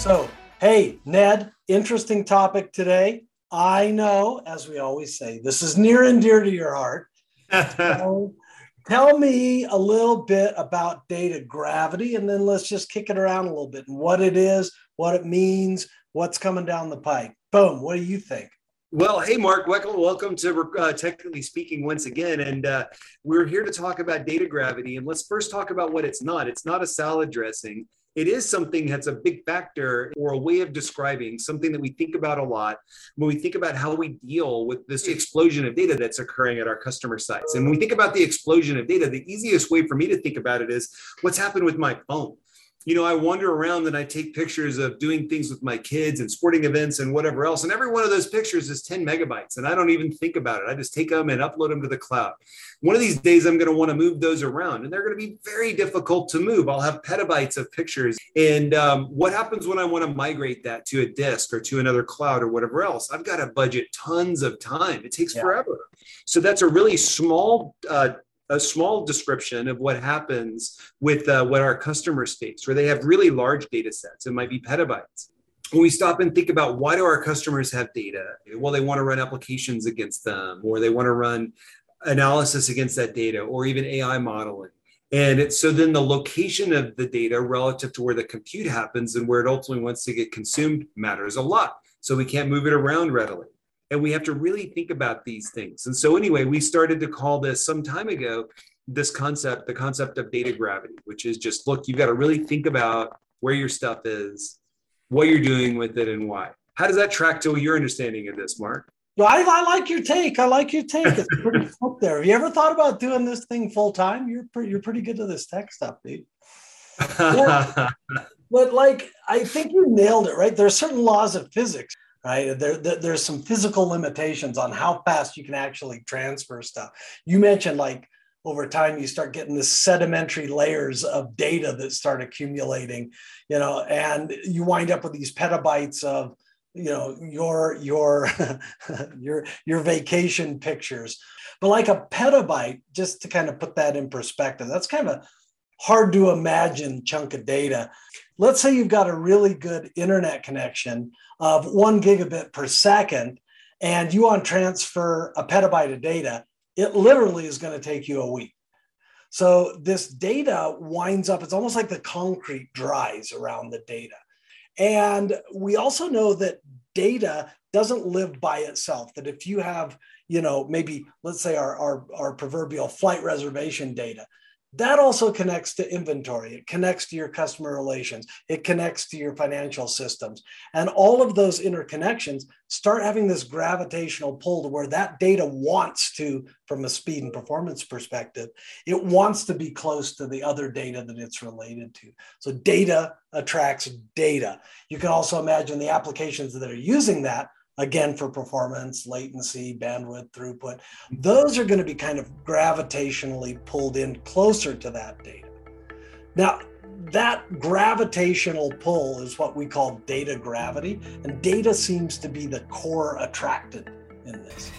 So, hey, Ned, interesting topic today. I know, as we always say, this is near and dear to your heart. so tell me a little bit about data gravity, and then let's just kick it around a little bit and what it is, what it means, what's coming down the pike. Boom. What do you think? Well, hey, Mark, welcome to uh, Technically Speaking once again. And uh, we're here to talk about data gravity. And let's first talk about what it's not. It's not a salad dressing it is something that's a big factor or a way of describing something that we think about a lot when we think about how we deal with this explosion of data that's occurring at our customer sites. And when we think about the explosion of data, the easiest way for me to think about it is what's happened with my phone you know, I wander around and I take pictures of doing things with my kids and sporting events and whatever else. And every one of those pictures is 10 megabytes. And I don't even think about it. I just take them and upload them to the cloud. One of these days, I'm going to want to move those around and they're going to be very difficult to move. I'll have petabytes of pictures. And um, what happens when I want to migrate that to a disk or to another cloud or whatever else? I've got to budget tons of time. It takes yeah. forever. So that's a really small uh, a small description of what happens with uh, what our customers face, where they have really large data sets. It might be petabytes. When we stop and think about why do our customers have data? Well, they want to run applications against them, or they want to run analysis against that data, or even AI modeling. And so then the location of the data relative to where the compute happens and where it ultimately wants to get consumed matters a lot. So we can't move it around readily and we have to really think about these things and so anyway we started to call this some time ago this concept the concept of data gravity which is just look you've got to really think about where your stuff is what you're doing with it and why how does that track to your understanding of this mark well, I, I like your take. I like your take. It's pretty up there. Have you ever thought about doing this thing full time? You're pretty, you're pretty good to this tech stuff, dude. but like, I think you nailed it, right? There are certain laws of physics right? There, there, there's some physical limitations on how fast you can actually transfer stuff. You mentioned like over time you start getting the sedimentary layers of data that start accumulating, you know, and you wind up with these petabytes of you know your your your your vacation pictures but like a petabyte just to kind of put that in perspective that's kind of a hard to imagine chunk of data let's say you've got a really good internet connection of one gigabit per second and you want to transfer a petabyte of data, it literally is going to take you a week. So this data winds up, it's almost like the concrete dries around the data. And we also know that data doesn't live by itself, that if you have, you know, maybe let's say our, our, our proverbial flight reservation data, that also connects to inventory. It connects to your customer relations. It connects to your financial systems. And all of those interconnections start having this gravitational pull to where that data wants to, from a speed and performance perspective, it wants to be close to the other data that it's related to. So data attracts data. You can also imagine the applications that are using that again for performance, latency, bandwidth, throughput. Those are going to be kind of gravitationally pulled in closer to that data. Now, that gravitational pull is what we call data gravity, and data seems to be the core attractant in this.